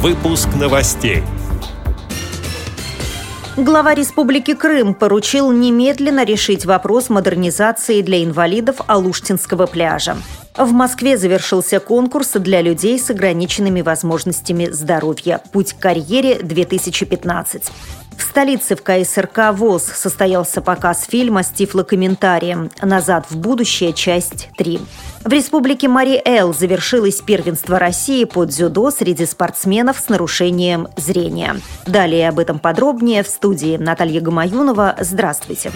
Выпуск новостей. Глава Республики Крым поручил немедленно решить вопрос модернизации для инвалидов Алуштинского пляжа. В Москве завершился конкурс для людей с ограниченными возможностями здоровья «Путь к карьере-2015». В столице в КСРК ВОЗ состоялся показ фильма с тифлокомментарием «Назад в будущее. Часть 3». В республике Мари-Эл завершилось первенство России по дзюдо среди спортсменов с нарушением зрения. Далее об этом подробнее в студии Наталья Гамаюнова. Здравствуйте.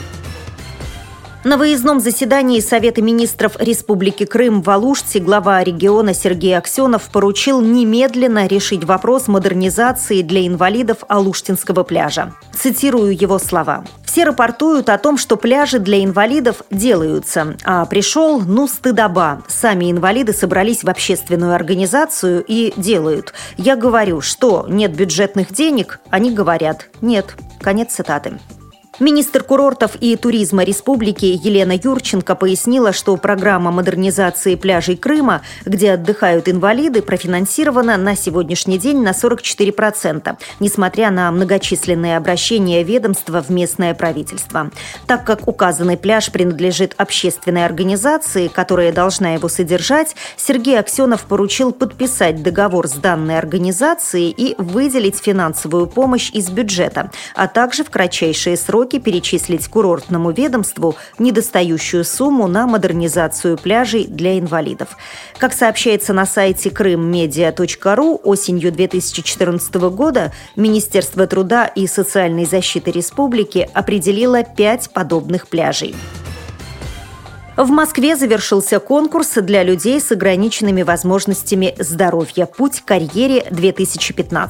На выездном заседании Совета министров Республики Крым в Алуште глава региона Сергей Аксенов поручил немедленно решить вопрос модернизации для инвалидов Алуштинского пляжа. Цитирую его слова. Все рапортуют о том, что пляжи для инвалидов делаются. А пришел, ну, стыдоба. Сами инвалиды собрались в общественную организацию и делают. Я говорю, что нет бюджетных денег, они говорят, нет. Конец цитаты. Министр курортов и туризма республики Елена Юрченко пояснила, что программа модернизации пляжей Крыма, где отдыхают инвалиды, профинансирована на сегодняшний день на 44%, несмотря на многочисленные обращения ведомства в местное правительство. Так как указанный пляж принадлежит общественной организации, которая должна его содержать, Сергей Аксенов поручил подписать договор с данной организацией и выделить финансовую помощь из бюджета, а также в кратчайшие сроки сроки перечислить курортному ведомству недостающую сумму на модернизацию пляжей для инвалидов. Как сообщается на сайте крыммедиа.ру, осенью 2014 года Министерство труда и социальной защиты республики определило пять подобных пляжей. В Москве завершился конкурс для людей с ограниченными возможностями здоровья «Путь к карьере-2015».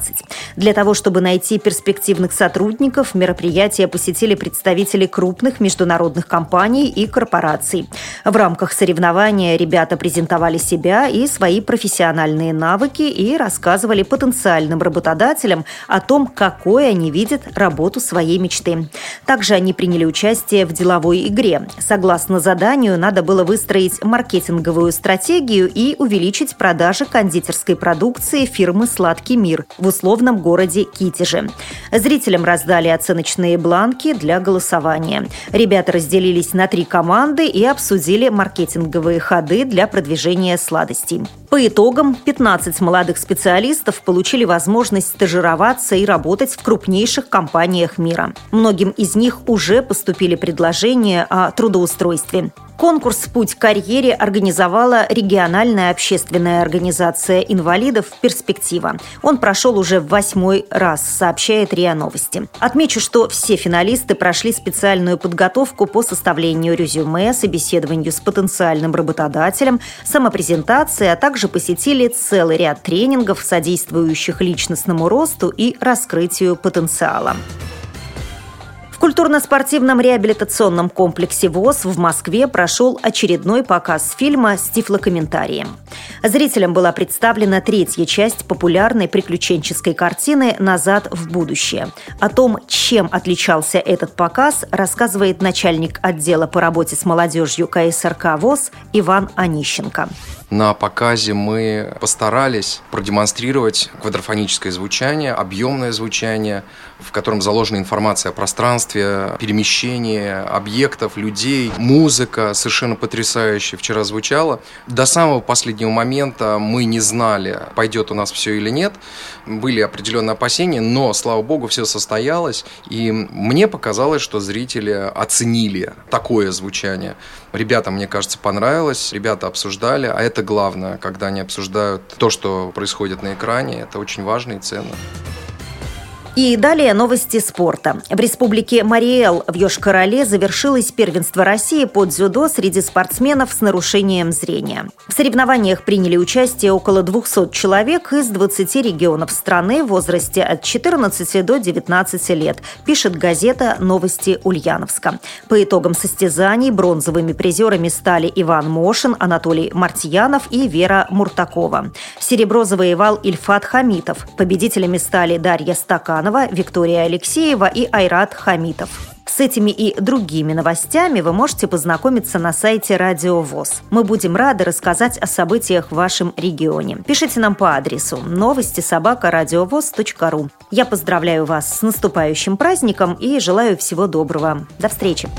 Для того, чтобы найти перспективных сотрудников, мероприятие посетили представители крупных международных компаний и корпораций. В рамках соревнования ребята презентовали себя и свои профессиональные навыки и рассказывали потенциальным работодателям о том, какой они видят работу своей мечты. Также они приняли участие в деловой игре. Согласно заданию, надо было выстроить маркетинговую стратегию и увеличить продажи кондитерской продукции фирмы «Сладкий мир» в условном городе Китеже. Зрителям раздали оценочные бланки для голосования. Ребята разделились на три команды и обсудили маркетинговые ходы для продвижения сладостей. По итогам 15 молодых специалистов получили возможность стажироваться и работать в крупнейших компаниях мира. Многим из них уже поступили предложения о трудоустройстве. Конкурс «Путь к карьере» организовала региональная общественная организация инвалидов «Перспектива». Он прошел уже в восьмой раз, сообщает РИА Новости. Отмечу, что все финалисты прошли специальную подготовку по составлению резюме, собеседованию с потенциальным работодателем, самопрезентации, а также посетили целый ряд тренингов, содействующих личностному росту и раскрытию потенциала культурно-спортивном реабилитационном комплексе ВОЗ в Москве прошел очередной показ фильма с тифлокомментарием. Зрителям была представлена третья часть популярной приключенческой картины «Назад в будущее». О том, чем отличался этот показ, рассказывает начальник отдела по работе с молодежью КСРК ВОЗ Иван Онищенко. На показе мы постарались продемонстрировать квадрофоническое звучание, объемное звучание, в котором заложена информация о пространстве, перемещении объектов, людей, музыка совершенно потрясающая вчера звучала. До самого последнего момента мы не знали, пойдет у нас все или нет. Были определенные опасения, но, слава богу, все состоялось. И мне показалось, что зрители оценили такое звучание. Ребятам, мне кажется, понравилось, ребята обсуждали, а это главное, когда они обсуждают то, что происходит на экране, это очень важно и ценно. И далее новости спорта. В республике Мариэл в Йошкар-Оле завершилось первенство России по дзюдо среди спортсменов с нарушением зрения. В соревнованиях приняли участие около 200 человек из 20 регионов страны в возрасте от 14 до 19 лет, пишет газета «Новости Ульяновска». По итогам состязаний бронзовыми призерами стали Иван Мошин, Анатолий Мартьянов и Вера Муртакова. Серебро завоевал Ильфат Хамитов. Победителями стали Дарья Стакан Романова, Виктория Алексеева и Айрат Хамитов. С этими и другими новостями вы можете познакомиться на сайте Радио ВОЗ. Мы будем рады рассказать о событиях в вашем регионе. Пишите нам по адресу новости собака ру. Я поздравляю вас с наступающим праздником и желаю всего доброго. До встречи!